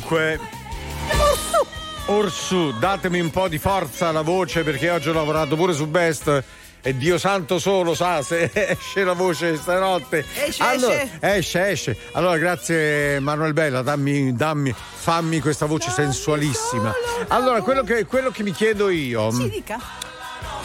Dunque. Orsu! Orsu, datemi un po' di forza alla voce perché oggi ho lavorato pure su Best e Dio santo solo sa se esce la voce stanotte. Esce, allora, esce. esce, esce. Allora, grazie Manuel Bella, dammi, dammi, fammi questa voce sensualissima. Allora, quello che, quello che mi chiedo io. Si dica.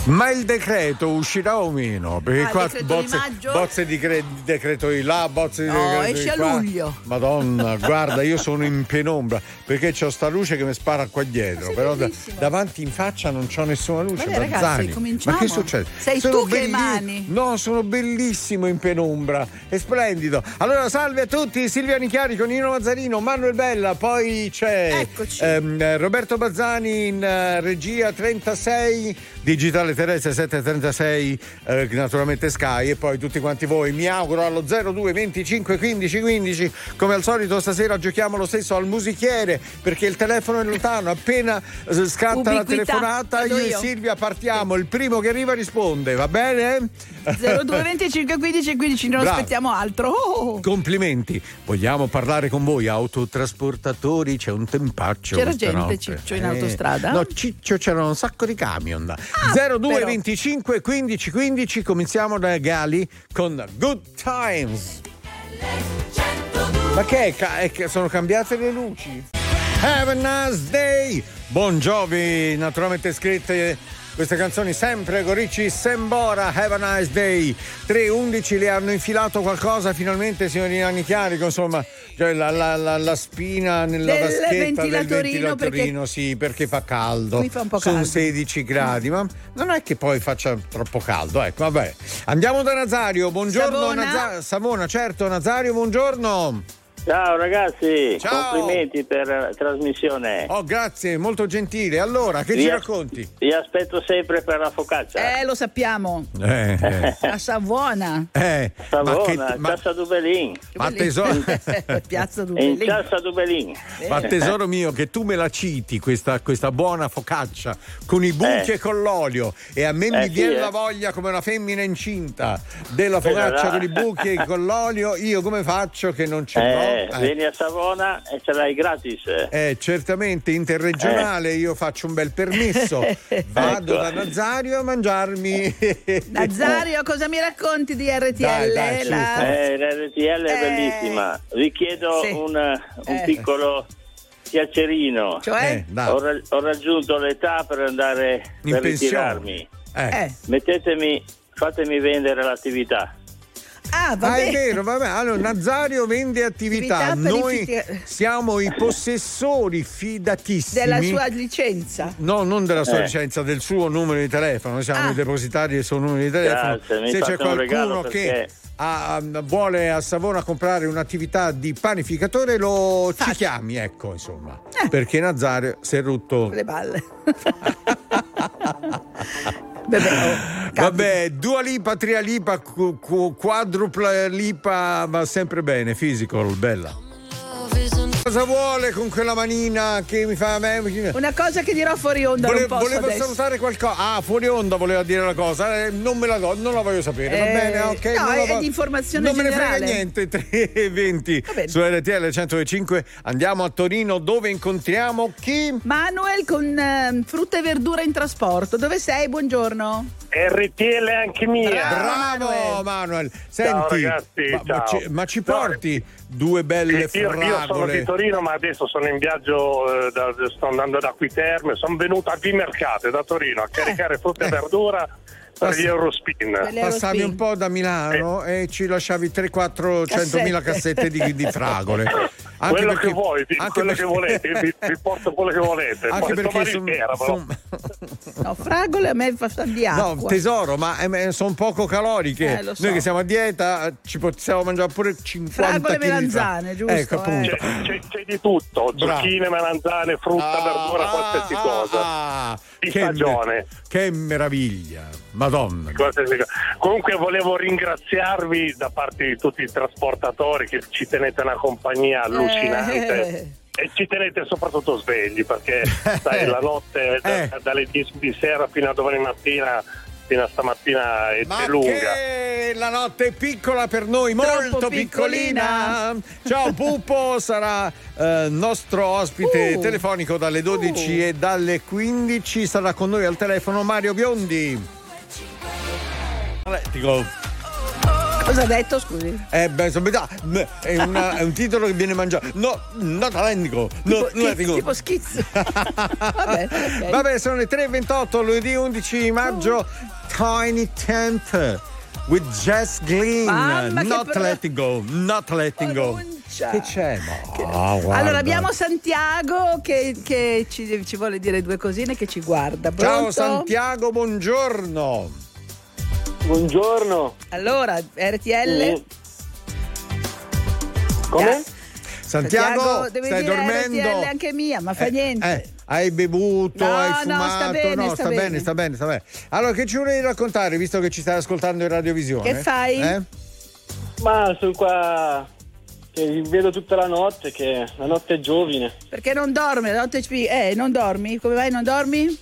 Ma il decreto uscirà o meno? Perché Ah, qua decreto di bozze, bozze di, cre- decreto di là, bozze di No, decreto esce di a qua. luglio. Madonna, guarda, io sono in penombra perché c'ho sta luce che mi spara qua dietro. Però da- davanti in faccia non c'ho nessuna luce. Vabbè, ragazzi, cominciamo. Ma che succede? Sei tu che emani. No, sono bellissimo in penombra. È splendido. Allora, salve a tutti, Silvia Nichiari con Nino Mazzarino, Manuel Bella, poi c'è ehm, Roberto Bazzani in eh, regia 36, Digitale Terrestre 736, eh, naturalmente Sky e poi tutti quanti voi. Mi auguro allo 02 25 15 15. Come al solito stasera giochiamo lo stesso al musichiere perché il telefono è lontano. Appena eh, scatta la Ubiquità. telefonata Vado io e io. Silvia partiamo. Il primo che arriva risponde, va bene? 02 25 15 15 non Bravo. aspettiamo altro. Oh. Complimenti, vogliamo parlare con voi autotrasportatori, c'è un tempaccio. C'era gente, notte. Ciccio, in autostrada? No, Ciccio c'erano un sacco di camion. 02 però. 25 15 15, cominciamo da Gali con Good Times. Ma che è? Ca- sono cambiate le luci? Have a nice day! Jovi, naturalmente scritte queste canzoni sempre con Ricci Sembora, Have a nice day. 3.11 le hanno infilato qualcosa finalmente, signorina Chiarico, insomma, cioè la, la- la- la spina nella Del vaschetta del ventilatorino, ventilatorino, perché- sì, perché fa caldo. Qui fa un po' Sono caldo. 16 gradi, ma non è che poi faccia troppo caldo, ecco, vabbè. Andiamo da Nazario, buongiorno Savona? Naza- Savona, certo, Nazario, buongiorno. Ciao ragazzi, Ciao. complimenti per la trasmissione. Oh, grazie, molto gentile. Allora, che Vi ci as- racconti? Vi aspetto sempre per la focaccia. Eh, lo sappiamo. Eh, eh, A Savona. eh, Savona, ma che, ma, Piazza Dubelin. ma tesoro, Piazza In Dubelin. Piazza Dubelin. ma tesoro mio, che tu me la citi questa, questa buona focaccia con i buchi Eh. e con l'olio e a me mi Eh, sì, viene eh. la voglia come una femmina incinta della focaccia con i buchi e con l'olio. Io come faccio che non ce Eh, Eh. vieni a Savona e ce l'hai gratis. Eh, certamente interregionale, io faccio un bel permesso, vado Ecco. da Nazario a mangiarmi. Nazario, cosa mi racconti di RTL? Dai, dai, La- Eh, l'RTL è Eh. bellissima. Vi chiedo Sì. un, un Eh. piccolo piacerino. Cioè? Eh. Ho, ra- ho raggiunto l'età per andare In per pensione. ritirarmi. Eh. Eh. Mettetemi, fatemi vendere l'attività. Ah, Ah, vabbè. è vero, vabbè. Allora, Nazario vende attività. Attività Noi fiti- siamo i possessori fidatissimi. Della sua licenza. No, non della sua Eh. licenza, del suo numero di telefono. Noi siamo Ah. i depositari del suo numero di telefono. Grazie, Se c'è qualcuno che perché- ha- vuole a Savona comprare un'attività di panificatore, lo ci Facile. chiami, ecco, insomma. Eh. Perché Nazario si è rotto. Le balle. Vabbè, oh. Vabbè, Dua Lipa, Tria Lipa, qu- qu- quadrupla Lipa va sempre bene, physical, bella. Cosa vuole con quella manina che mi fa a me? Una cosa che dirò fuori onda, Vole- non posso voleva adesso. salutare qualcosa. Ah, fuori onda voleva dire la cosa. eh, non me la do, non la voglio sapere. Va Eh, bene, ok. no, non la è vo- di informazione Non me ne generale. frega niente. 320 Va bene. su RTL 105. Andiamo a Torino dove incontriamo chi? Manuel con eh, frutta e verdura in trasporto. Dove sei? Buongiorno. RTL anche mia. Bravo Manuel. Manuel. Senti, Ciao, ragazzi, ma, ma ci, ma ci porti due belle Io, io sono di? Torino, ma adesso sono in viaggio, eh, da- sto andando da Quiterme. Sono venuto a Vimercate da Torino a caricare frutta eh. e verdura per gli Eurospin. Passavi un po' da Milano e ci lasciavi 300-400 mila cassette di, di fragole. Anche quello perché- che vuoi, vi- anche quello perché- che volete, vi, vi porto quello che volete. Anche Poi perché sono, però. No, fragole a me fa di acqua. No, tesoro, ma sono poco caloriche. Eh, so. Noi che siamo a dieta eh, ci possiamo mangiare pure 50 Fragole e melanzane, giusto, Ecco, eh. appunto. C'è, c'è- c'è di tutto, Bravo. zucchine, melanzane, frutta, Ah, verdura, qualsiasi ah, cosa. ah, Di che, stagione. che meraviglia, Madonna. Comunque volevo ringraziarvi da parte di tutti i trasportatori che ci tenete una compagnia allucinante. Eh. E ci tenete soprattutto svegli perché sai, la notte da- Eh. dalle 10 di sera fino a domani mattina mattina stamattina è, Ma lunga. che la notte è piccola per noi, molto piccolina. Ciao Puppo, sarà eh, nostro ospite Uh. telefonico dalle 12 Uh. e dalle 15. Sarà con noi al telefono Mario Biondi. Atletico. Cosa ha detto, scusi? Eh beh, insomma, è, una- è un titolo che viene mangiato. No, no talentico. No, Tipo, Atletico. tipo schizzo. Vabbè, ok. Vabbè, sono le 3.28, lunedì 11 maggio. Tiny Temp with Jess Glynn. Mamma, che not pro- letting go, not letting go. Che c'è? Ma, guarda. Allora abbiamo Santiago che, che ci, ci vuole dire due cosine che ci guarda. Ciao Pronto? Santiago, buongiorno. Buongiorno. Allora, RTL. Come? Santiago, devi stai dire dormendo? RTL anche mia, ma fa Eh, niente. eh, hai bevuto, No, hai no, fumato? sta bene, no, sta sta bene, bene. sta bene, sta bene. Allora, che ci volevi raccontare, visto che ci stai ascoltando in radiovisione? Che fai? Eh? Ma sono qua che vi vedo tutta la notte, che la notte è giovine. Perché non dormi? La notte ci- Eh, non dormi? Come vai? Non dormi?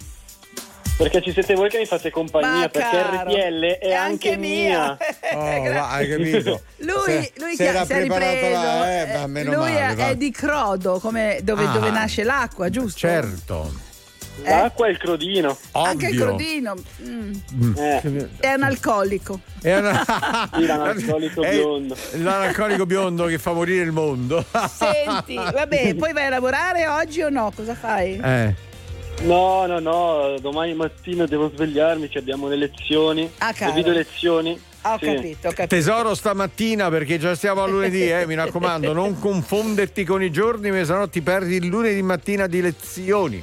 Perché ci siete voi che mi fate compagnia, Ma perché caro, RTL è, anche mia. Oh, va, hai capito? Lui, Se- lui si è preparato ripreso. là, eh, eh, meno lui male, è, va. è di Crodo, come dove, Ah. dove nasce l'acqua, giusto? Certo, L'acqua e il crodino. Anche il ovvio. crodino mm, Eh, è un alcolico. È una- Sì, l'analcolico È biondo. L'analcolico biondo che fa morire il mondo. Senti, vabbè, poi vai a lavorare oggi o no? Cosa fai? Eh. No, no, no, domani mattina devo svegliarmi che abbiamo le lezioni, Ah, le video lezioni. Ho Sì. capito, ho capito. Tesoro stamattina perché già stiamo a lunedì, eh, mi raccomando, non confonderti con i giorni, perché sennò ti perdi il lunedì mattina di lezioni.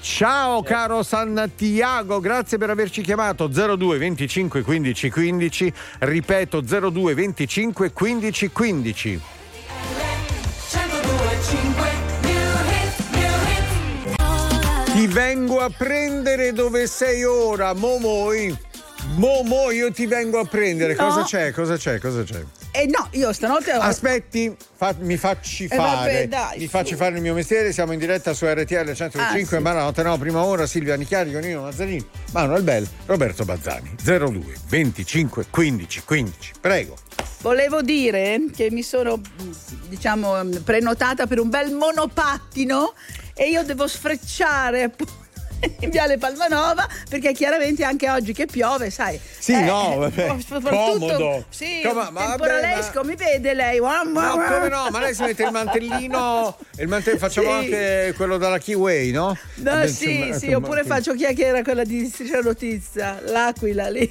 Ciao caro Santiago, grazie per averci chiamato 02 25 15 15, ripeto 02 25 15 15. Ti vengo a prendere dove sei ora, Momoi. Momo, io ti vengo a prendere. No. Cosa c'è? Cosa c'è? Cosa c'è? Eh no, io stanotte ho... Aspetti, fa- mi facci Eh, fare. vabbè, dai, mi facci fare il mio mestiere. Siamo in diretta su RTL 105 Ah, sì. ma la notte no, prima ora Silvia Nicchiari, Ionino Mazzarini, Manuel Bell, Roberto Bazzani. 02 25 15 15. Prego. Volevo dire che mi sono, diciamo, prenotata per un bel monopattino e io devo sfrecciare in Viale Palmanova perché chiaramente anche oggi che piove, sai. Sì, no, vabbè, soprattutto- comodo. Sì, Come- ma vabbè, temporalesco, mi vede lei. No, come no? Ma lei si mette il mantellino. Il mantellino facciamo Sì. anche quello dalla Kiway, no? No, Vabbè, sì, sì, oppure sì. faccio chiacchiera quella di Striscia Notizia, l'aquila lì.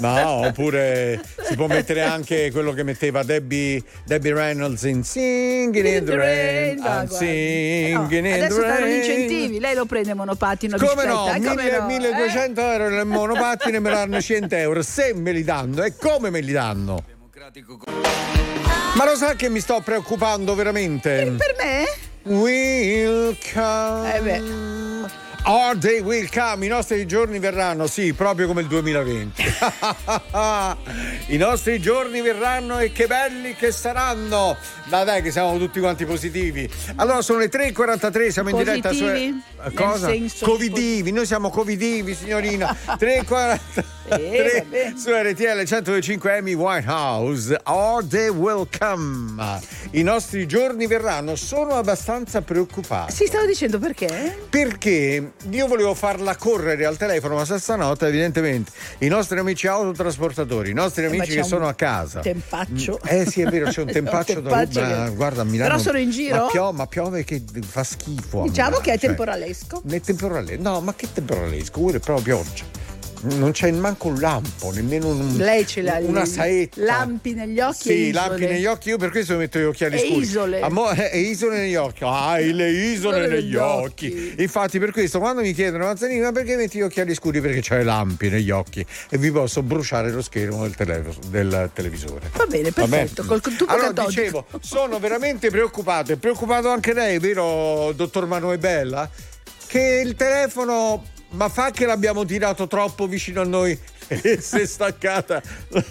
No, oppure si può mettere anche quello che metteva Debbie, Debbie Reynolds in Singing in the Rain. No, I'm guarda. singing No, in the Adesso rain. incentivi, lei lo prende monopattino Come bicicletta, no? eh, come Mille- no? 1200 euro nel monopattino e me danno 100 euro. Se me li danno e come me li danno? Ma lo sa che mi sto preoccupando veramente? Eh, Per me? Will come. Eh beh. Our day will come, i nostri giorni verranno, sì, proprio come il 2020. I nostri giorni verranno e che belli che saranno. Dai, dai, che siamo tutti quanti positivi. Allora, sono le 3.43, siamo in diretta su. Eh, Cosa? Covidivi, noi siamo covidivi, signorina. 3.43 Eh, vabbè. su RTL 105 Amy Whitehouse. Our day will come. I nostri giorni verranno. Sono abbastanza preoccupato. Si stavo dicendo perché? Perché io volevo farla correre al telefono, ma stanotte evidentemente i nostri amici autotrasportatori, i nostri Eh, amici c'è che sono a casa. tempaccio. Eh sì, è vero, c'è un tempaccio, da tempaccio ma che- guarda a Milano. Però sono in giro? Ma piove, ma piove che fa schifo. Diciamo Milano, che è cioè, temporalesco. è temporale. No, ma che temporalesco? È proprio pioggia. Non c'è manco un lampo, nemmeno un, Lei ce l'ha una lì. saetta. Lampi negli occhi e Sì, lampi negli occhi. Io per questo metto gli occhiali E scuri. isole. A mo- e isole negli occhi. Hai le isole negli occhi. occhi. Infatti, per questo, quando mi chiedono, Mazzanini, ma perché metti gli occhiali scuri? Perché c'hai lampi negli occhi e vi posso bruciare lo schermo del, telev- del televisore. Va bene, Va bene? perfetto. Col tubo allora, catodico. dicevo, sono veramente preoccupato. È preoccupato anche lei, vero, dottor Manuel Bella? Che il telefono. Ma fa che l'abbiamo tirato troppo vicino a noi e si è staccata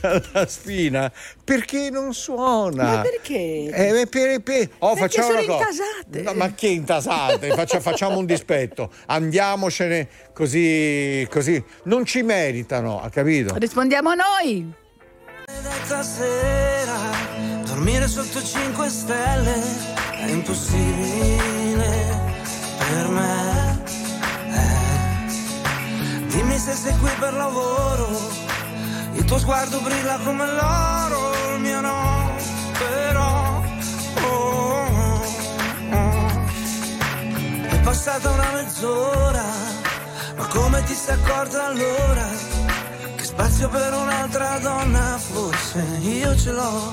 la, la spina perché non suona. Ma perché? Eh, per, per- oh, Perché facciamo sono una cosa. intasate. No, ma che intasate? Faccia- facciamo un dispetto. Andiamocene così, così. Non ci meritano, ha capito? Rispondiamo noi. Stasera dormire sotto 5 stelle è impossibile per me. Dimmi se sei qui per lavoro, il tuo sguardo brilla come l'oro, il mio no, però. oh, oh, oh. È passata una mezz'ora, ma come ti sei accorta allora? Che spazio per un'altra donna forse io ce l'ho.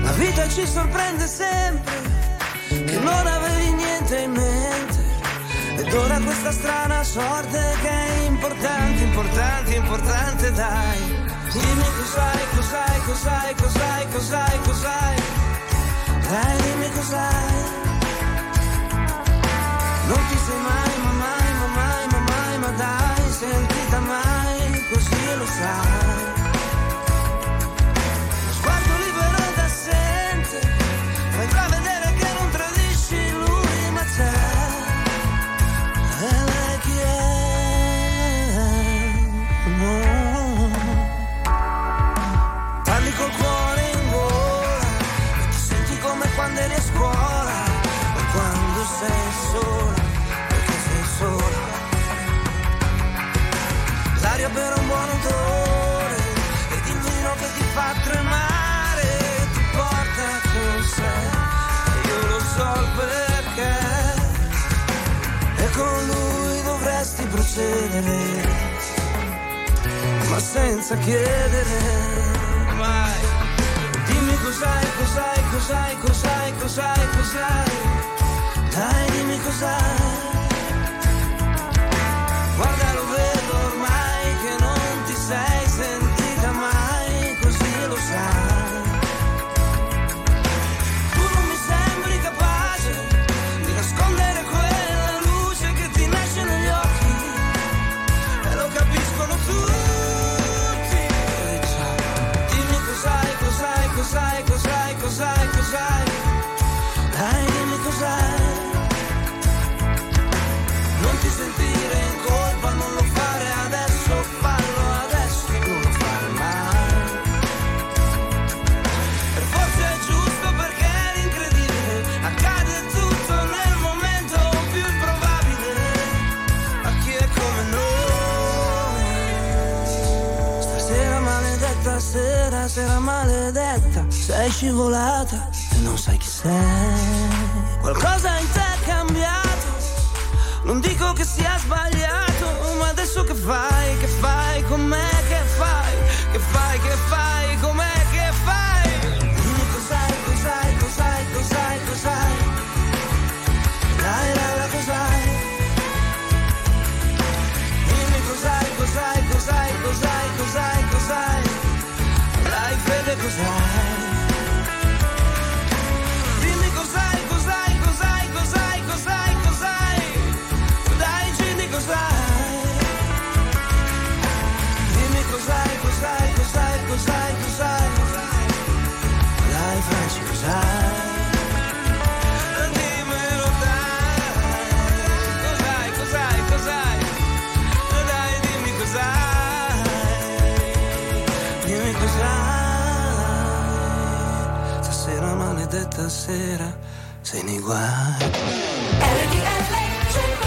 La vita ci sorprende sempre, che non avevi niente in mente. Ed ora questa strana sorte che è importante, importante, importante, dai. Dimmi cos'hai, cos'hai, cos'hai, cos'hai, cos'hai, cos'hai. Dai, dimmi cos'hai. Non ti sei mai, ma mai, scivolata non sai chi sei. Dimmi? Stasera maledetta sera sei nei guai. Ti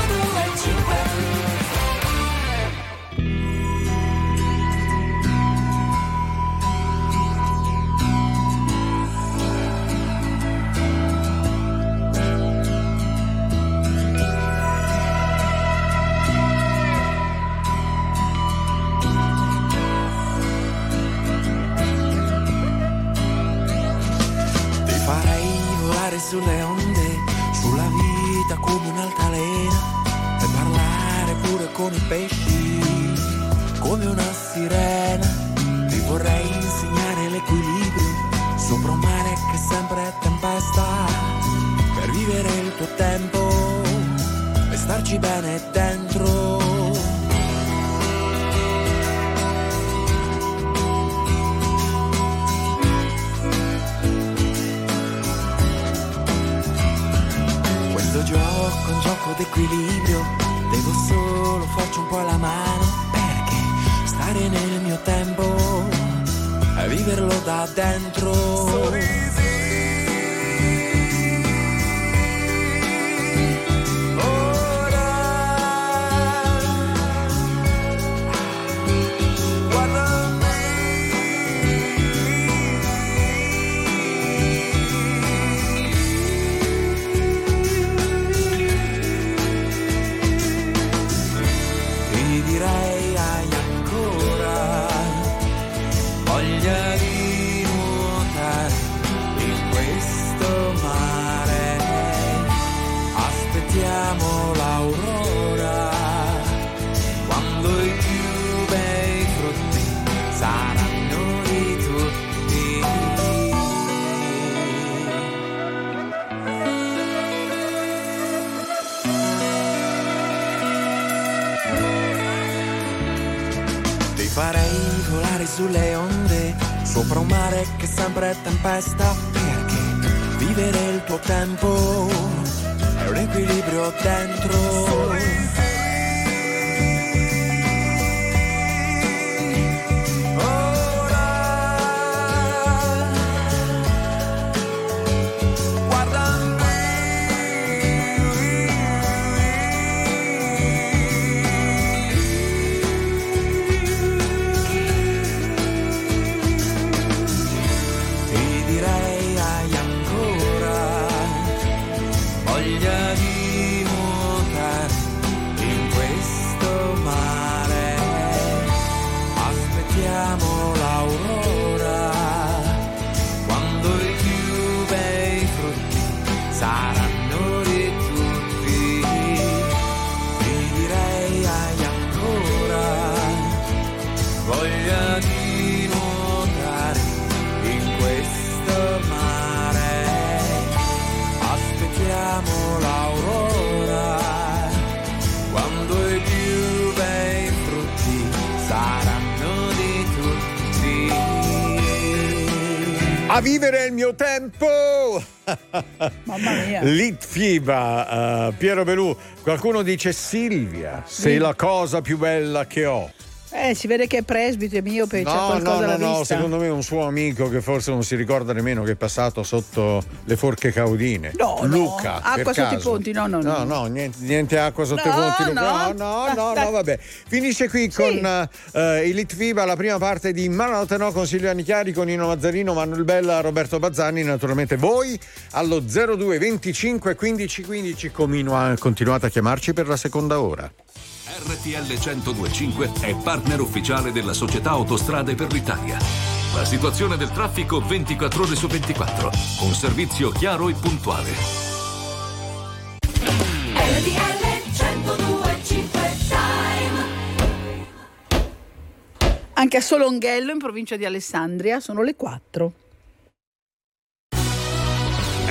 Litfiba, eh, Piero Belù, qualcuno dice Silvia, sei la cosa più bella che ho. Eh, si vede che è presbite mio, c'è No, qualcosa no, no, no, vista. secondo me è un suo amico che forse non si ricorda nemmeno che è passato sotto le forche caudine. No, no, Luca. acqua per sotto i ponti, no, no, no. No, no, niente, niente acqua sotto No, i ponti. Luca. no. no, no, no, no, vabbè. Finisce qui Sì. con eh, il Litviva, la prima parte di Manotte No con Silvia Chiari, con Nino Mazzarino, Manuel Bella, Roberto Bazzani, naturalmente voi allo 02 25 15 15 Comino- continuate a chiamarci per la seconda ora. RTL 1025 è partner ufficiale della società Autostrade per l'Italia. La situazione del traffico 24 ore su 24, con servizio chiaro e puntuale. Anche a Solonghello, in provincia di Alessandria, sono le 4.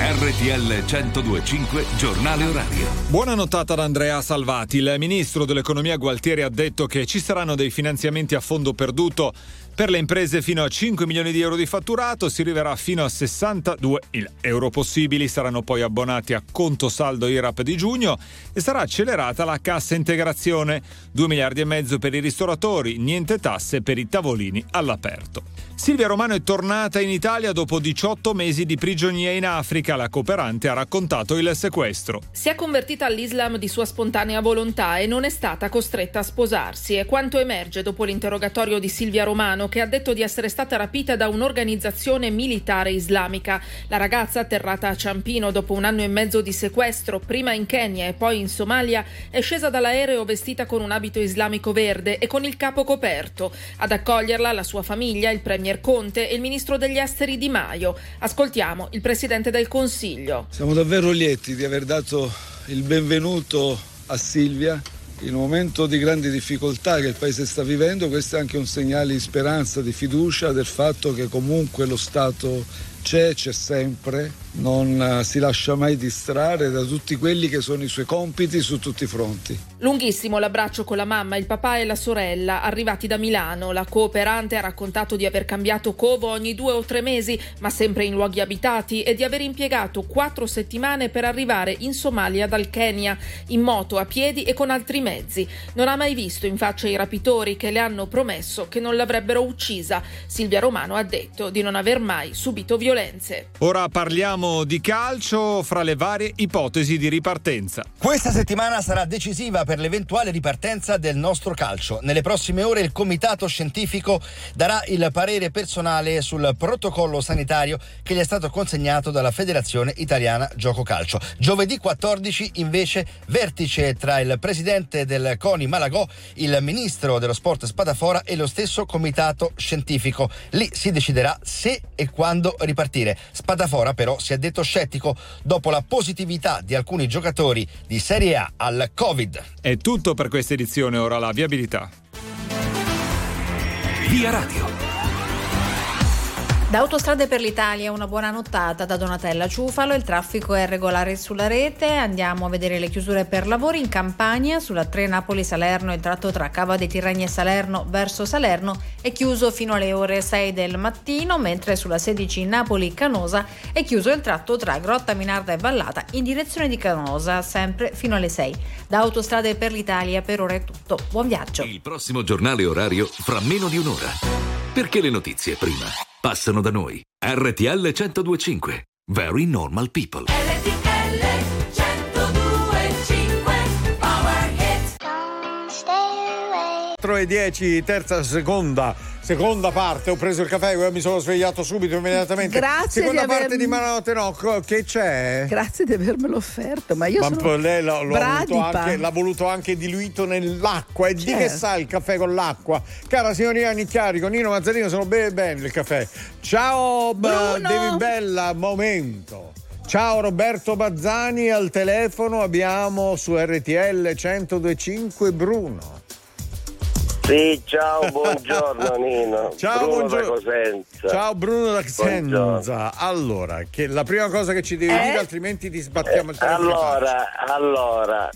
RTL 1025 giornale orario. Buona nottata ad Andrea Salvati. Il ministro dell'economia Gualtieri ha detto che ci saranno dei finanziamenti a fondo perduto per le imprese fino a 5 milioni di euro di fatturato, si arriverà fino a 62 euro possibili, saranno poi abbonati a conto saldo IRAP di giugno e sarà accelerata la cassa integrazione, 2 miliardi e mezzo per i ristoratori, niente tasse per i tavolini all'aperto. Silvia Romano è tornata in Italia dopo 18 mesi di prigionia in Africa. La cooperante ha raccontato il sequestro. Si è convertita all'Islam di sua spontanea volontà e non è stata costretta a sposarsi. È quanto emerge dopo l'interrogatorio di Silvia Romano, che ha detto di essere stata rapita da un'organizzazione militare islamica. La ragazza, atterrata a Ciampino dopo un anno e mezzo di sequestro, prima in Kenya e poi in Somalia, è scesa dall'aereo vestita con un abito islamico verde e con il capo coperto. Ad accoglierla la sua famiglia, il premier Conte e il ministro degli esteri Di Maio. Ascoltiamo il presidente del Consiglio. Siamo davvero lieti di aver dato il benvenuto a Silvia in un momento di grandi difficoltà che il Paese sta vivendo. Questo è anche un segnale di speranza, di fiducia del fatto che comunque lo Stato c'è, c'è sempre, non eh, si lascia mai distrarre da tutti quelli che sono i suoi compiti su tutti i fronti. Lunghissimo l'abbraccio con la mamma, il papà e la sorella, arrivati da Milano. La cooperante ha raccontato di aver cambiato covo ogni due o tre mesi, ma sempre in luoghi abitati, e di aver impiegato quattro settimane per arrivare in Somalia dal Kenya, in moto, a piedi e con altri mezzi. Non ha mai visto in faccia i rapitori che le hanno promesso che non l'avrebbero uccisa. Silvia Romano ha detto di non aver mai subito violenze. Ora parliamo di calcio fra le varie ipotesi di ripartenza. Questa settimana sarà decisiva per l'eventuale ripartenza del nostro calcio. Nelle prossime ore il comitato scientifico darà il parere personale sul protocollo sanitario che gli è stato consegnato dalla Federazione Italiana Gioco Calcio. Giovedì 14 invece vertice tra il presidente del CONI Malagò, il ministro dello sport Spadafora e lo stesso comitato scientifico. Lì si deciderà se e quando ripartire. Spadafora però si è detto scettico dopo la positività di alcuni giocatori di Serie A al Covid. È tutto per questa edizione, ora la viabilità. Via Radio. Da Autostrade per l'Italia una buona nottata da Donatella Ciufalo, il traffico è regolare sulla rete, andiamo a vedere le chiusure per lavori in Campania sulla 3 Napoli-Salerno, il tratto tra Cava dei Tirreni e Salerno verso Salerno è chiuso fino alle ore 6 del mattino, mentre sulla 16 Napoli-Canosa è chiuso il tratto tra Grotta Minarda e Vallata in direzione di Canosa, sempre fino alle 6. Da Autostrade per l'Italia per ora è tutto, buon viaggio. Il prossimo giornale orario fra meno di un'ora. Perché le notizie prima passano da noi. RTL 1025. Very normal people. 4 e 10, terza seconda, seconda parte. Ho preso il caffè, mi sono svegliato subito immediatamente. Grazie Seconda di aver- parte di Mananotte no, che c'è? Grazie di avermelo offerto, ma io Ma sono lei l'ha, anche, l'ha voluto anche diluito nell'acqua. E di che Certo. sa il caffè con l'acqua? Cara signorina Nicchiari, con Nino Mazzarino sono bene bene il caffè. Ciao, Bruno! Devi Bella, momento. Ciao Roberto Bazzani al telefono, abbiamo su RTL 1025 Bruno. Sì, ciao, buongiorno Nino. Ciao, Bruno buongiorno. da Cosenza. Ciao Bruno da Buongiorno. Cosenza. Allora, che la prima cosa che ci devi Eh? dire, altrimenti ti sbattiamo il telefono. faccia. Allora, allora,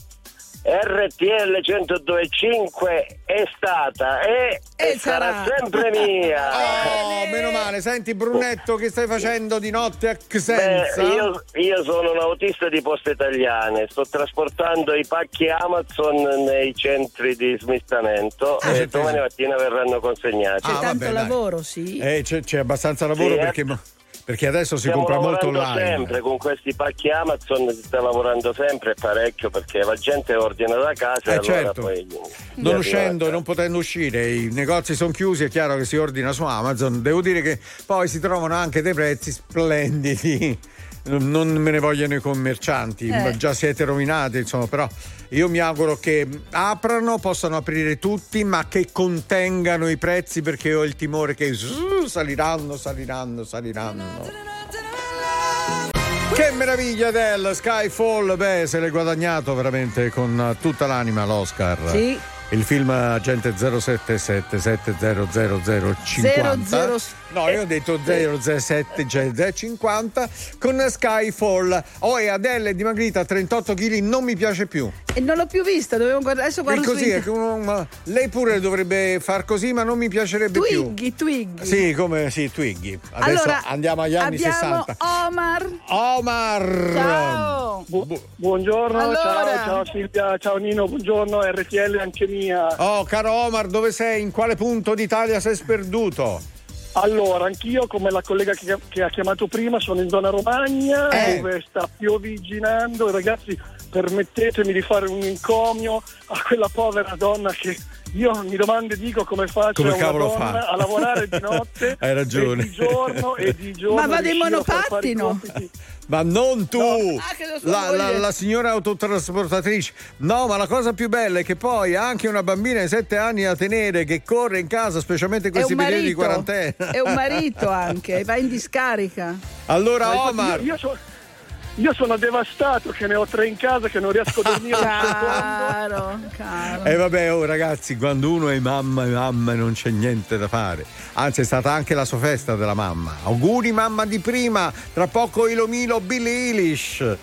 RTL 1025 è stata e, e sarà sempre mia. Oh, meno male. Senti Brunetto, che stai facendo di notte a Beh, Cosenza? io, io sono un autista di poste italiane, sto trasportando i pacchi Amazon nei centri di smistamento Ah, e certo. domani mattina verranno consegnati. C'è Ah, tanto vabbè, dai. lavoro, sì. Eh, c'è, c'è abbastanza lavoro Sì, eh. Perché, adesso si Stiamo compra molto online. sempre con questi pacchi Amazon, si sta lavorando sempre parecchio perché la gente ordina da casa Eh, e allora certo. poi Non uscendo e non potendo uscire, i negozi sono chiusi, è chiaro che si ordina su Amazon. Devo dire che poi si trovano anche dei prezzi splendidi. Non me ne vogliono i commercianti, Eh. già siete rovinati, insomma, però io mi auguro che aprano, possano aprire tutti, ma che contengano i prezzi perché ho il timore che zzz, saliranno, saliranno, saliranno. Che meraviglia del Skyfall, beh, se l'è guadagnato veramente con tutta l'anima l'Oscar. Sì. Il film Agente 077700050. No, io ho detto 00750 con Skyfall. Oh, e Adele è dimagrita a 38 kg, non mi piace più. E non l'ho più vista, dovevo guardare. Adesso È guardo su così, è che uno- ma lei pure dovrebbe far così, ma non mi piacerebbe più. Twiggy, Twiggy. Sì, come sì, Twiggy. Adesso allora, andiamo agli anni abbiamo 60. Omar. Omar! Ciao. buongiorno, Allora. ciao, ciao Silvia, ciao Nino, buongiorno, RTL anche mia. Oh, caro Omar, dove sei? In quale punto d'Italia sei sperduto? Allora, anch'io come la collega che, che ha chiamato prima sono in zona Romagna Eh. dove sta piovigginando e ragazzi permettetemi di fare un encomio a quella povera donna che io mi domando e dico come faccia Come una cavolo donna fa? a lavorare di notte Hai ragione. e di giorno e di giorno Ma vado in a monopattino. Ma non tu, Ah, lo so, la, la- la signora autotrasportatrice. No, ma la cosa più bella è che poi anche una bambina di 7 anni da tenere che corre in casa, specialmente questi periodi di quarantena. È un marito anche, va in discarica. Allora, Omar, io, io so- io sono devastato che ne ho tre in casa che non riesco a dormire un secondo. Caro, caro. E vabbè, oh ragazzi, quando uno è mamma e mamma non c'è niente da fare. Anzi, è stata anche la sua festa della mamma. Auguri mamma di prima, tra poco Ilomilo Billie Eilish.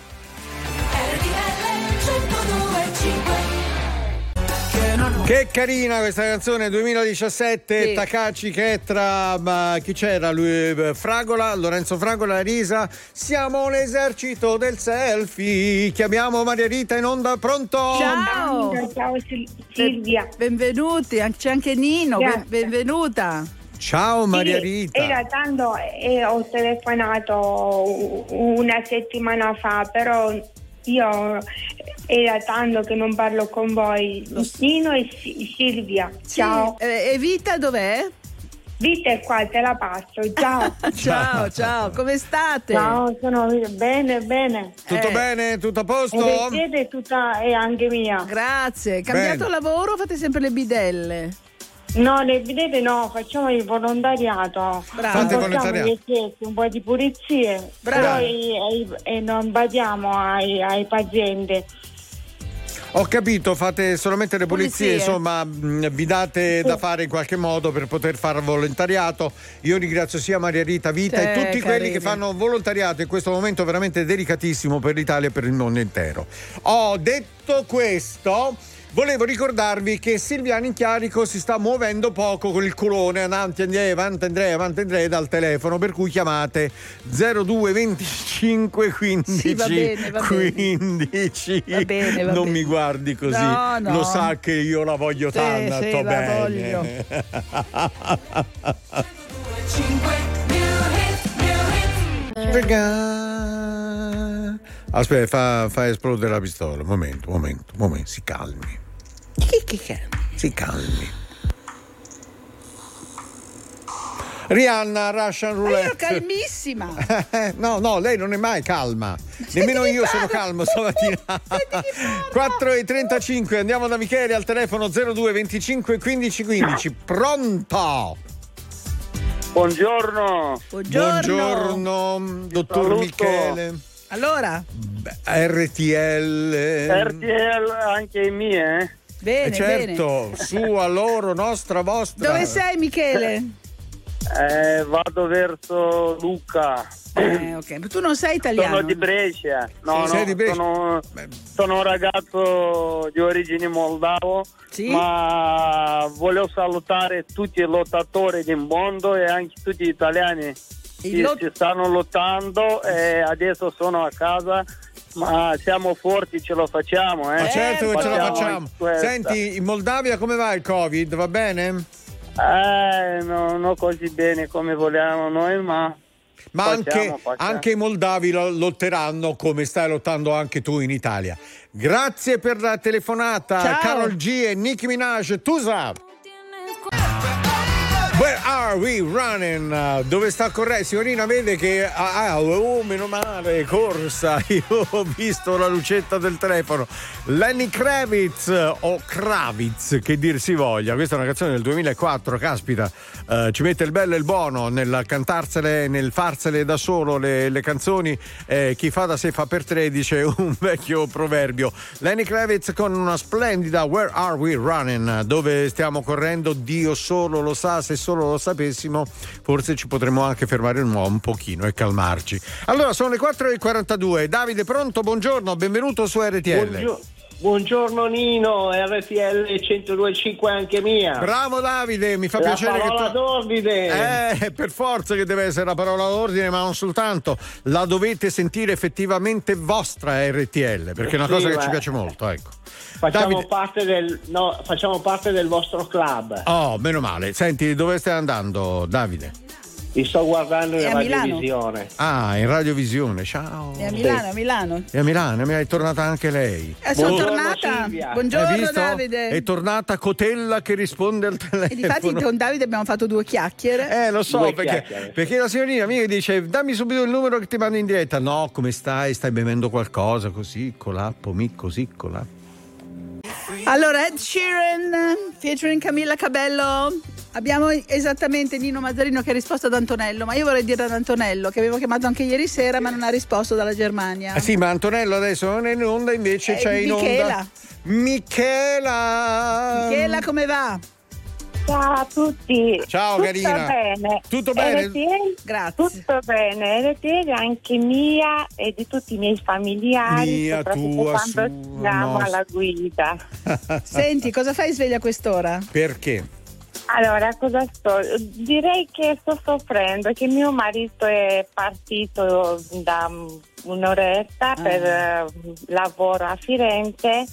Che carina questa canzone 2017, Sì. Takaci che è tra ma chi c'era? Lui, eh, Fragola, Lorenzo Fragola, Risa. Siamo l'esercito del selfie. Chiamiamo Maria Rita in onda, pronto? Ciao. Ciao Sil- Silvia. Benvenuti, c'è anche Nino, Grazie. ben- benvenuta. Ciao Maria Sì, Rita. Era tanto eh, ho telefonato una settimana fa, però io era tanto che non parlo con voi. Nino e Si- Silvia. Ciao. Eh, e Vita dov'è? Vita è qua, te la passo. Ciao. Ciao, ciao, come state? Ciao, sono bene, bene. Tutto Eh. bene? Tutto a posto? E siete tutta è anche mia. Grazie. Cambiato Bene. lavoro o fate sempre le bidelle? No, le vedete no, facciamo il volontariato. Bravo. Fate volontariato. chiesi, un po' di pulizie, Bravo. però e, non badiamo ai, ai pazienti. Ho capito, fate solamente le pulizie, Pulizie. insomma, mh, vi date da fare in qualche modo per poter fare volontariato. Io ringrazio sia Maria Rita Vita Sì, e tutti quelli carini. che fanno volontariato in questo momento veramente delicatissimo per l'Italia e per il mondo intero. Ho detto questo. Volevo ricordarvi che Silviano in Chiarico si sta muovendo poco con il culone avanti Andrea, avanti Andrea, avanti Andrea dal telefono, per cui chiamate 0225 15 Sì, va bene, va bene. 15. Va bene, va non bene. mi guardi così. No, no. Lo sa che io la voglio Sì, tanto sì, la bene. Raga. Aspetta, fa, fa esplodere la pistola. Momento, momento, momento, si calmi. Si calmi. Rihanna, Russian Ma io ero Roulette. calmissima. no, no, lei non è mai calma. Nemmeno chi io parla? sono calmo stamattina. 4 e 35, andiamo da Michele al telefono 02 25 15 15. Pronto? Buongiorno. Buongiorno. Buongiorno, dottor. Michele. Allora, RTL. RTL anche i miei, eh? bene, Eh, certo, bene. sua, loro, nostra, vostra. Dove sei Michele? Eh, vado verso Lucca. Eh, ok, tu non sei italiano. Sono di Brescia. No, Sei no, di Brescia? Sono, sono un ragazzo di origine moldavo, Sì? ma volevo salutare tutti i lottatori del mondo e anche tutti gli italiani Che lot- si stanno lottando e adesso sono a casa. Ma siamo forti, ce lo facciamo, eh? Ma certo che ce la Facciamo. Senti, in Moldavia come va il Covid? Va bene? Eh, no, non così bene come vogliamo noi, ma Ma Facciamo, anche, facciamo. anche i moldavi lo- lotteranno come stai lottando anche tu in Italia. Grazie per la telefonata, Ciao. Carol G e Nicki Minaj. Tusa! Where are we running? Uh, Dove sta correndo? Signorina vede che ah, ah, oh, meno male, corsa. Io ho visto la lucetta del telefono. Lenny Kravitz o Kravitz, che dir si voglia. Questa è una canzone del 2004, caspita. eh, ci mette il bello e il buono nel cantarsele, nel farsele da solo le, le canzoni. Eh, chi fa da sé fa per tre, dice un vecchio proverbio. Lenny Kravitz con una splendida Where Are We Running? Dove stiamo correndo? Dio solo lo sa, se solo lo sapessimo, forse ci potremmo anche fermare un, un pochino e calmarci. Allora, sono le 4.42. Davide, pronto? Buongiorno, benvenuto su RTL. Buongio- buongiorno Nino, RTL 102.5 anche mia. Bravo Davide, mi fa La piacere parola che tu... d'ordine. Eh, per forza che deve essere la parola d'ordine, ma non soltanto. La dovete sentire effettivamente vostra RTL, perché è una Sì, cosa che ci piace molto, ecco. Facciamo, parte del, no, facciamo parte del vostro club. Oh, meno male. Senti, dove stai andando, Davide? Vi sto guardando È in radiovisione. Ah, in radiovisione, ciao. È a Milano, a Milano. E a Milano, mi è tornata anche lei. Eh, sono Buongiorno, tornata. Silvia. Buongiorno visto? Davide. È tornata Cotella che risponde al telefono. E difatti con Davide abbiamo fatto due chiacchiere. Eh, lo so, Due perché, perché la signorina mia dice dammi subito il numero che ti mando in diretta. No, come stai? Stai bevendo qualcosa? Così, colappo, mi così, colappo. Allora, Ed Sheeran featuring Camilla Cabello. Abbiamo esattamente Nino Mazzarino che ha risposto ad Antonello, ma io vorrei dire ad Antonello che avevo chiamato anche ieri sera, ma non ha risposto dalla Germania. Ah, sì, ma Antonello adesso non è in onda, invece Eh, c'è in Michela. onda. Michela! Michela, come va? Ciao a tutti. Ciao, Tutto carina. bene. Tutto bene? RTL, Grazie. Tutto bene. RTL anche mia e di tutti i miei familiari. Mia, soprattutto tua, quando sua, siamo nostra. alla guida. Senti, cosa fai sveglia a quest'ora? Perché? Allora, cosa sto? Direi che sto soffrendo, che mio marito è partito da un'oretta per eh, lavoro a Firenze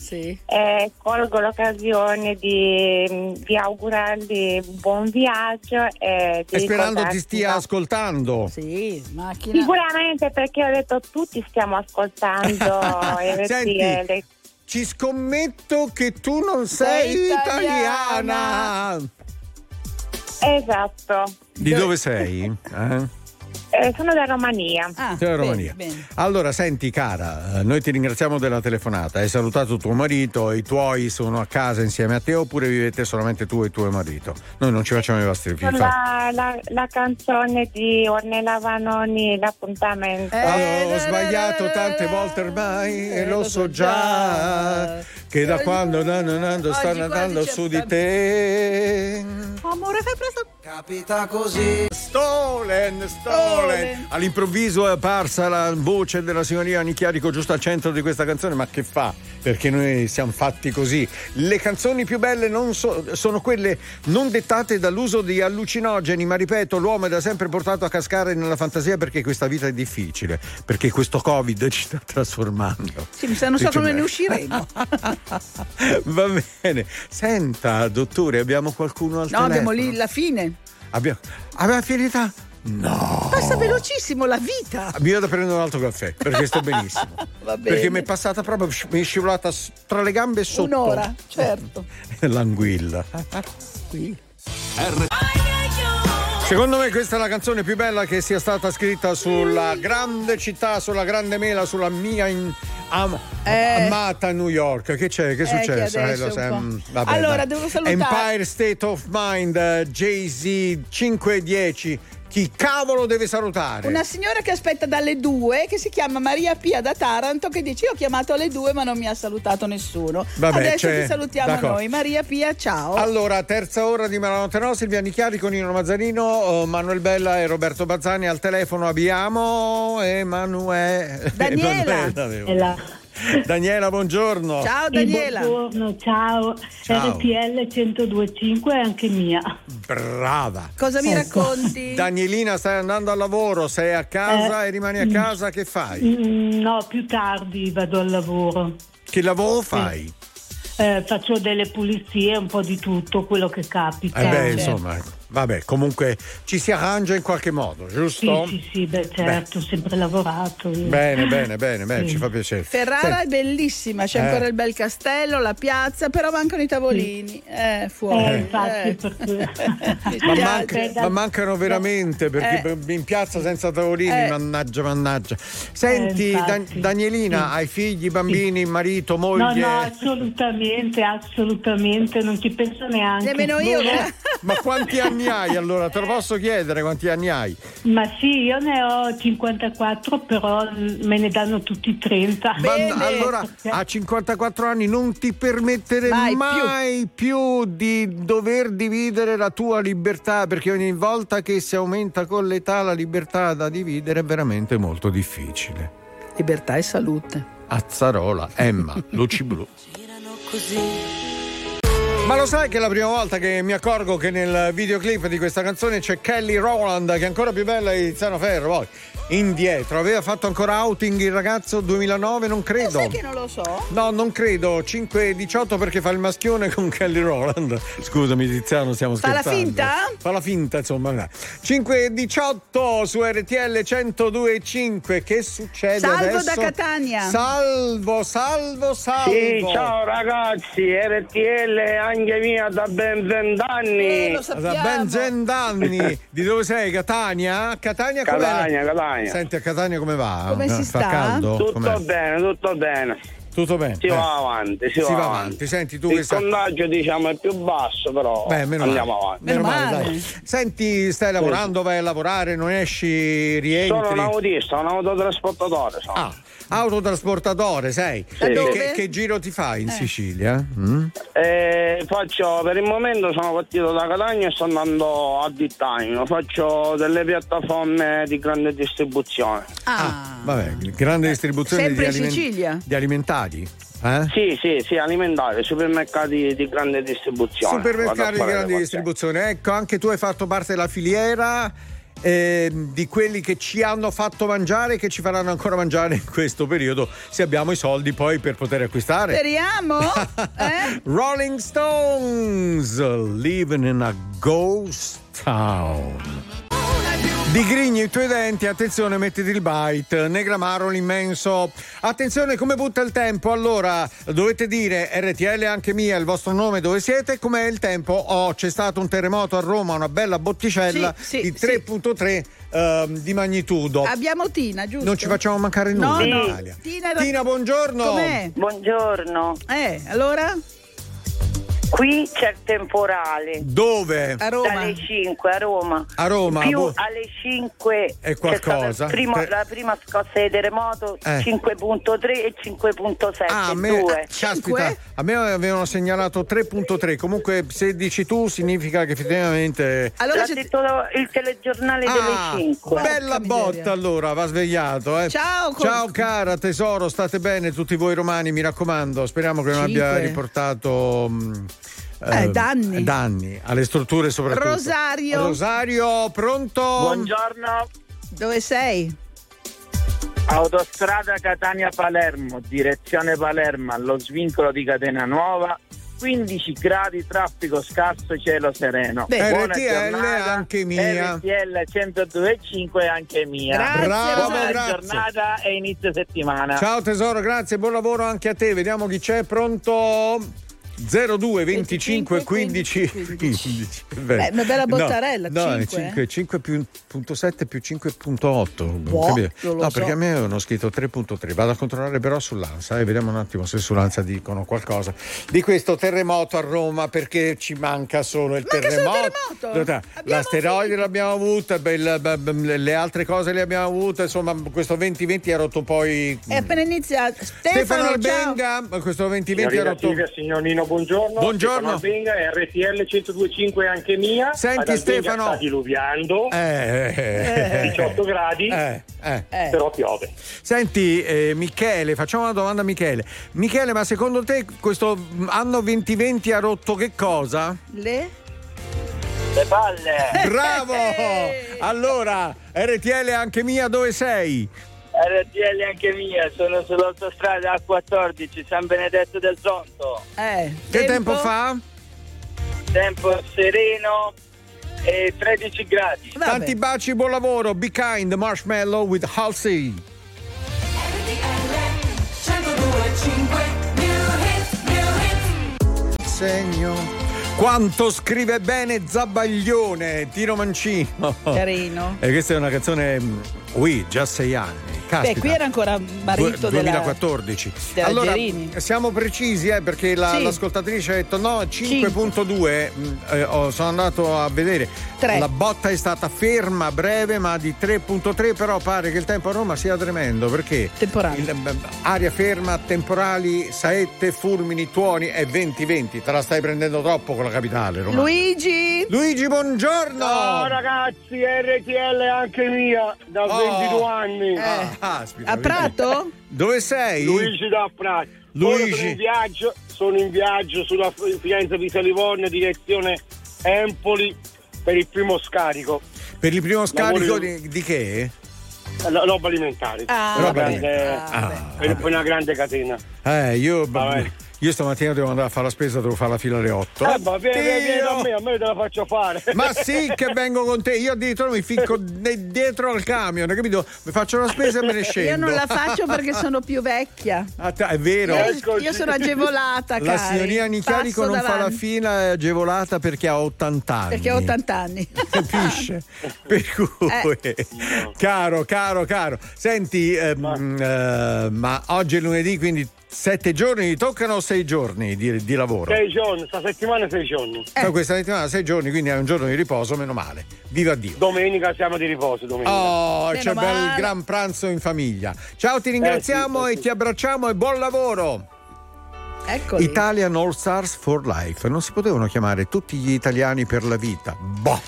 e colgo l'occasione di, di augurargli un buon viaggio e di E sperando ti stia ascoltando. Sì, macchina. Sicuramente perché ho detto tutti stiamo ascoltando RTL. Senti, ci scommetto che tu non sei, Sei italiana. Esatto. Di dove sei? Eh? Eh, sono da Romania. Ah, Romania. Allora, senti, cara, eh, noi ti ringraziamo della telefonata. Hai salutato tuo marito, i tuoi sono a casa insieme a te oppure vivete solamente tu e tuo marito? Noi non ci facciamo i vostri figli. La, la, la canzone di Ornella Vanoni, l'appuntamento. Ah, ho sbagliato tante volte ormai e lo so già che da quando nanno, stanno andando su di te. Amore, fai presto. Capita così. Stolen, stolen. All'improvviso è apparsa la voce della signoria Nicchiarico giusto al centro di questa canzone, ma che fa? Perché noi siamo fatti così. Le canzoni più belle non so- sono quelle non dettate dall'uso di allucinogeni, ma ripeto, l'uomo è da sempre portato a cascare nella fantasia perché questa vita è difficile, perché questo Covid ci sta trasformando. Sì, mi sa, non so come me. ne usciremo. Va bene. Senta, dottore, abbiamo qualcuno al No, abbiamo telefono? lì la fine. Abbiamo... Aveva finita? No. Passa velocissimo la vita. Mi vado a prendere un altro caffè perché sto benissimo. Va bene. Perché mi è passata proprio, mi è scivolata tra le gambe e sotto. Un'ora, certo. L'anguilla. Qui. Secondo me questa è la canzone più bella che sia stata scritta sulla grande città, sulla grande mela, sulla mia in- am- Eh. amata New York. Che c'è? Che è Eh, che successo? adesso lo sai, mm, vabbè, Allora, dai. devo salutare- Empire State of Mind, eh, Jay-Z 5 e 10. Chi cavolo deve salutare? Una signora che aspetta dalle due, che si chiama Maria Pia da Taranto, che dice: Io ho chiamato alle due, ma non mi ha salutato nessuno. Vabbè, Adesso c'è- ti salutiamo d'accordo. noi. Maria Pia, ciao. Allora, terza ora di Malanotte No, Silvia Nicchiari con Nino Mazzarino, eh, Manuel Bella e Roberto Bazzani al telefono abbiamo Emanuele. Daniela. Avevo. Daniela, buongiorno. Ciao Eh, Buongiorno, ciao. Ciao. RTL 1025 è anche mia. Brava. Cosa mi Ecco. racconti? Danielina, stai andando al lavoro, sei a casa Eh, e rimani a mm. casa, che fai? Mm, No, più tardi vado al lavoro. Che lavoro fai? Eh, faccio delle pulizie, un po' di tutto, quello che capita. Eh beh, Cioè, insomma, vabbè, comunque ci si arrangia in qualche modo, Sì, giusto? sì, sì, beh, certo, ho sempre lavorato. io. Bene, bene, bene, bene, Sì. ci fa piacere. Ferrara Senti, è bellissima, c'è Eh. ancora il bel castello, la piazza, però mancano i tavolini. Eh, fuori. Eh, infatti, Eh. per cui- Ma, manca- spiace. ma mancano veramente perché Eh. in piazza senza tavolini, Eh. mannaggia, mannaggia. Senti, Eh, Da- infatti. Danielina, hai figli, bambini, marito, No, moglie? no, assolutamente, assolutamente, non ci penso neanche. Nemmeno io. No, no. Ma quanti anni hai allora? Te lo posso chiedere quanti anni hai? Ma sì, io ne ho 54, però me ne danno tutti 30. Ma allora a 54 anni non ti permettere Mai mai, più. di dover dividere la tua libertà perché ogni volta che si aumenta con l'età la libertà da dividere è veramente molto difficile. Libertà e salute. Azzarola, Emma, luci blu. Così. Ma lo sai che è la prima volta che mi accorgo che nel videoclip di questa canzone c'è Kelly Rowland, che è ancora più bella di Tiziano Ferro, poi indietro. Aveva fatto ancora outing il ragazzo 2009, non credo. Sai che non lo so? No, non credo. 5-18 perché fa il maschione con Kelly Rowland. Scusami, Tiziano, stiamo Fa la scherzando. finta? Fa la finta, insomma. dai. 5-18 su RTL 102.5. Che succede Salvo adesso? da Catania. Salvo, salvo, salvo. Sì, ciao ragazzi, RTL anche mia da ben vent'anni. Eh, Da ben cent'anni. Di dove sei? Catania? Catania com'è? Catania, Catania. Senti, a Catania come va? Come si Fa sta? caldo? Tutto Com'è? bene, tutto bene. Tutto bene? Si Eh. va avanti, si, Si va va avanti. avanti. Senti, tu Il che sai- contagio diciamo è più basso, però Beh, meno andiamo male. avanti. Meno male, dai. Senti, stai lavorando, vai a lavorare, non esci, rientri. Sono un autista, un autotrasportatore. Sono. Ah, autotrasportatore, sei? Da E dove? Che, che giro ti fai in Sicilia? Mm? Eh, faccio, per il momento sono partito da Catania e sto andando a Dittaino. Faccio delle piattaforme di grande distribuzione. Ah, Vabbè, grande distribuzione Sempre di, in Sicilia? di alimentari. Eh? Sì, sì, sì, alimentare, supermercati di grande distribuzione. Supermercati di grande distribuzione. Ecco, anche tu hai fatto parte della filiera eh, di quelli che ci hanno fatto mangiare e che ci faranno ancora mangiare in questo periodo, se abbiamo i soldi poi per poter acquistare. speriamo. eh? Rolling Stones, living in a ghost town. Digrigni i tuoi denti, attenzione, mettiti il bite. Negramaro l'immenso. Attenzione come butta il tempo. Allora, dovete dire RTL anche mia, il vostro nome, dove siete, com'è il tempo? Oh, c'è stato un terremoto a Roma, una bella botticella Sì, sì, di sì. 3.3 ehm, di magnitudo. Abbiamo Tina, giusto? Non ci facciamo mancare nulla No, in no. Italia. Tina, Tina, buongiorno. Com'è? Buongiorno. Eh, allora? Qui c'è il temporale. Dove? A Roma. Dalle 5 a Roma. A Roma, Più boh. alle 5 È c'è qualcosa? primo- Per- la prima scossa di terremoto Eh. 5.3 e 5.7. Ah, a me, due. caspita, a me avevano segnalato 3.3. Comunque, se dici tu, significa che effettivamente. L'ha detto il telegiornale Ah, delle 5. bella botta allora, va svegliato. eh. Ciao, co- Ciao cara tesoro, state bene tutti voi romani, mi raccomando. Speriamo che non Cinque. abbia riportato mh, Eh, danni. danni alle strutture soprattutto. Rosario. Rosario, pronto? Buongiorno. Dove sei? Autostrada Catania-Palermo, direzione Palermo, allo svincolo di Catena Nuova. 15 gradi, traffico scarso, cielo sereno. Beh. Buona RTL giornata. anche mia. RTL 102.5 anche mia. Grazie, Bravo, Buona grazie. giornata e inizio settimana. Ciao tesoro, grazie, buon lavoro anche a te. Vediamo chi c'è, pronto? 02 25 15 15. Beh, una bella bottarella, No, no, è 5, 5, 5.7 più 5.8. Boh, no, so. perché a me avevano scritto 3.3. Vado a controllare però sull'ANSA e vediamo un attimo se sull'ANSA dicono qualcosa di questo terremoto a Roma perché ci manca solo il Manca solo il terremoto. terremoto. L'asteroide l'abbiamo avuta, le altre cose le abbiamo avute, insomma questo 2020 ha rotto poi È appena iniziato. Stefano Stefano. Albenga, questo 2020 ha rotto. Signor Nino, buongiorno. Buongiorno. Stefano Albenga, RTL 102.5 anche mia. Senti, Stefano. Sta diluviando. Eh, eh, 18 gradi. eh, eh. Però piove. Senti, eh, Michele, facciamo una domanda a Michele. Michele, ma secondo te questo anno 2020 ha rotto che cosa? Le? Le palle. Bravo! Allora, RTL anche mia, dove sei? RTL anche mia, sono sull'autostrada A14 San Benedetto del Zonto. Eh, Che tempo fa? Tempo sereno e 13 gradi. Tanti baci, buon lavoro. Be kind, marshmallow with Halsey. Segno. Quanto scrive bene Zabaglione, Tiro Mancino. Carino. E questa è una canzone, oui, già sei anni. Caspita. Beh, qui era ancora marito della 2014. della allora, Gerini. siamo precisi eh, perché la- Sì. l'ascoltatrice ha detto no, 5.2, mh, eh, oh, sono andato a vedere. Tre. La botta è stata ferma, breve, ma di 3.3, però pare che il tempo a Roma sia tremendo perché il- b- aria ferma, temporali, saette, fulmini, tuoni e 20-20. Te la stai prendendo troppo con la capitale, Roma. Luigi. Luigi, buongiorno. Ciao ragazzi, RTL anche mia da Oh. 22 anni. Ah, aspetta, A. Prato? Dove sei? Luigi da Prato. Luigi. Ora Sono in viaggio, sono in viaggio sulla Firenze di Livorno direzione Empoli per il primo scarico. Per il primo scarico di, di che? La roba alimentare. Ah, Una Roba grande- alimentare. Ah, per per una grande catena. Eh, io Vabbè. Io stamattina devo andare a fare la spesa, devo fare la fila alle 8. Eh, ma vieni, vieni, da me, a me te la faccio fare. Ma sì che vengo con te, io addirittura mi ficco dietro al camion, capito? Mi faccio la spesa e me ne scendo. Io non la faccio perché sono più vecchia. Ah, è vero. Io, io sono agevolata, La cari. signorina Nicchiarico Passo non fa la davanti, fila è agevolata perché ha 80 anni. Perché ho 80 anni. Capisce? Per cui, Eh. caro, caro, caro. Senti, ehm, eh, ma oggi è lunedì, quindi sette giorni ti toccano o sei giorni di, di lavoro? Sei giorni, sta settimana sei giorni. Ma Questa settimana sei giorni, quindi è un giorno di riposo, meno male. Viva Dio. Domenica siamo di riposo, domenica. Oh, Meno c'è bel male. gran pranzo in famiglia. Ciao, ti ringraziamo Eh sì, e ti abbracciamo e buon lavoro. Eccoli. Italian All Stars for Life. Non si potevano chiamare tutti gli italiani per la vita. Boh.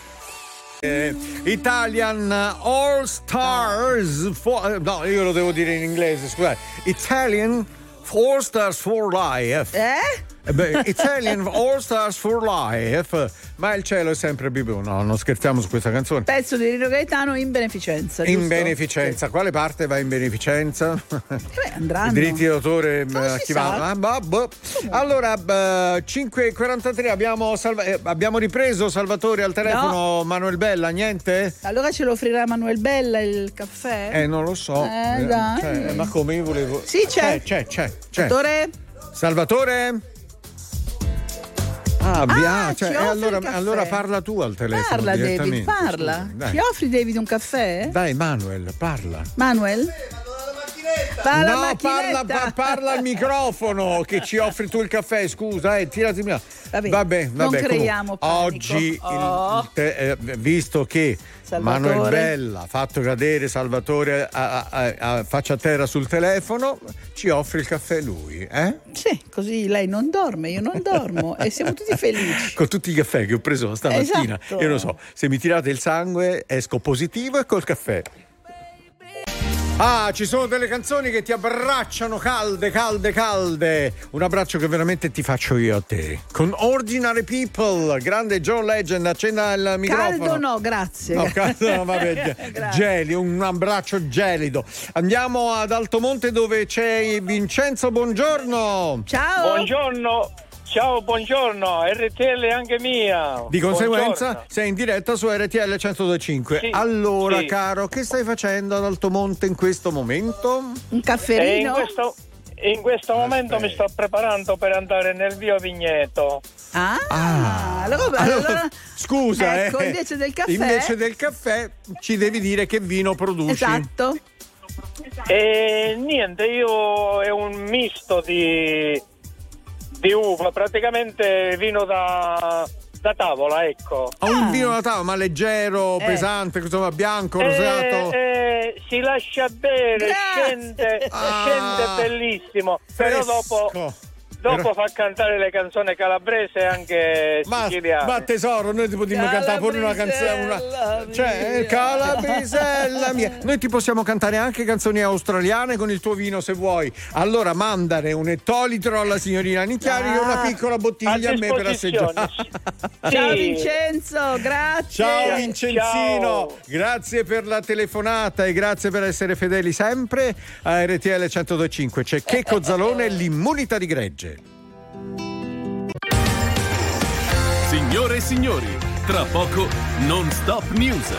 Eh, Italian All Stars for, eh, no io lo devo dire in inglese scusate Italian All Stars for Life eh? Beh, Italian All Stars for Life ma il cielo è sempre blu no non scherziamo su questa canzone Pezzo di Rino Gaetano in beneficenza. in giusto? beneficenza quale parte va in beneficenza? Eh, andranno. I diritti d'autore eh, a si chi va? Ah, boh, boh. Allora, eh, 5.43 abbiamo, salva- eh, abbiamo ripreso Salvatore al telefono Manuel Bella, niente? Allora ce lo offrirà Manuel Bella il caffè? Eh, non lo so. Eh, dai. Cioè, ma come io volevo. Sì, c'è. C'è, c'è, c'è. Salvatore? Salvatore? Ah, via, Ah, cioè, allora, il allora parla tu al telefono. Parla David, parla. Ci offri David un caffè? Dai, Manuel, parla. Manuel? Parla no, parla, pa- parla al microfono che ci offri tu il caffè, scusa, eh, tirati via. Vabbè, Vabbè, non vabbè, creiamo comunque, Oggi, il- Oh. il te- eh, visto che Salvatore. Manuel Bella ha fatto cadere Salvatore a, a- a- a faccia a terra sul telefono, ci offre il caffè lui, eh? Sì, così lei non dorme, io non dormo e siamo tutti felici. Con tutti i caffè che ho preso stamattina. Esatto. Io non so, se mi tirate il sangue esco positivo e col caffè. Ah, ci sono delle canzoni che ti abbracciano calde, calde, calde. Un abbraccio che veramente ti faccio io a te. Con Ordinary People, grande John Legend, accenda il microfono. Caldo no, grazie. No, caldo no, vabbè, Grazie. gelido, un abbraccio gelido. Andiamo ad Altomonte dove c'è Vincenzo, buongiorno. Ciao. Buongiorno, ciao, buongiorno, RTL anche mia. Di conseguenza Buongiorno. sei in diretta su RTL 1025. Sì, allora, sì. caro, che stai facendo ad Altomonte in questo momento? Un E in questo, in questo momento mi sto preparando per andare nel Vio Vigneto. Ah, allora, Allora, allora- scusa, ecco, eh. invece del caffè. Invece del caffè ci devi dire che vino produci. Esatto. E niente, io è un misto di, di uva, praticamente vino da, da tavola, ecco. Ha un vino da tavola, ma leggero, Eh. pesante, insomma, bianco, Eh, rosato. eh, si lascia bere, scende, scende bellissimo, però dopo, dopo fa cantare le canzoni calabrese e anche Ma, siciliane. ma tesoro, noi ti possiamo cantare pure una canzone. Una... Cioè, calabrisella mia. Noi ti possiamo cantare anche canzoni australiane con il tuo vino se vuoi. Allora mandare un ettolitro alla signorina Nicchiari e una piccola bottiglia a a me per assaggiare. Ciao Sì. Vincenzo, grazie. Ciao Vincenzino, grazie per la telefonata e grazie per essere fedeli sempre a RTL 1025. C'è Checco Zalone, l'immunità di gregge. Signore e signori, tra poco non stop news.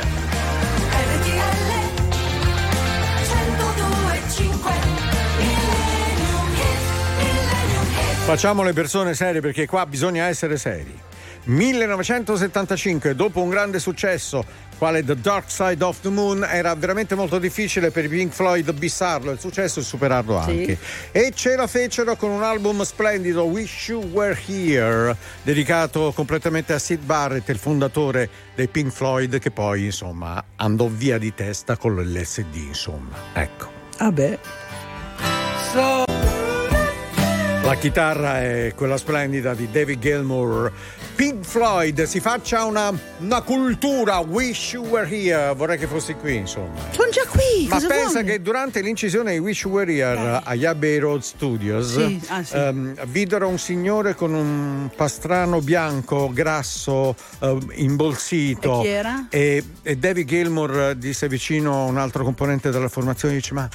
Facciamo le persone serie perché qua bisogna essere seri. 1975, dopo un grande successo quale The Dark Side of the Moon, era veramente molto difficile per i Pink Floyd bissarlo, il successo e superarlo Sì. anche. E ce la fecero con un album splendido, Wish You Were Here, dedicato completamente a Sid Barrett, il fondatore dei Pink Floyd, che poi insomma andò via di testa con l'LSD, insomma. Ecco. Vabbè. La chitarra è quella splendida di David Gilmour. Pink Floyd, si faccia una, una cultura. Wish you were here. Vorrei che fossi qui, insomma. Sono già qui. Ma pensa vuole? che durante l'incisione di Wish You Were Here agli Abbey Road Studios Sì, ah, sì. ehm, videro un signore con un pastrano bianco, grasso, ehm, imbolsito. E? E, e David Gilmour disse vicino a un altro componente della formazione: dice: Ma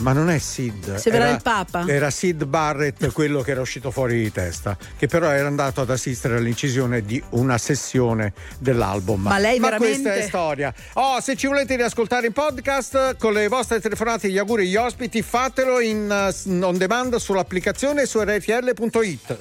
Ma non è Sid. Sembrava era, il Papa. Era Sid Barrett, quello che era uscito fuori di testa, che però era andato ad assistere all'incisione di una sessione dell'album. Ma lei veramente- questa è storia. Oh, se ci volete riascoltare in podcast con le vostre telefonate, gli auguri agli ospiti, fatelo in uh, on demand sull'applicazione su rtl.it.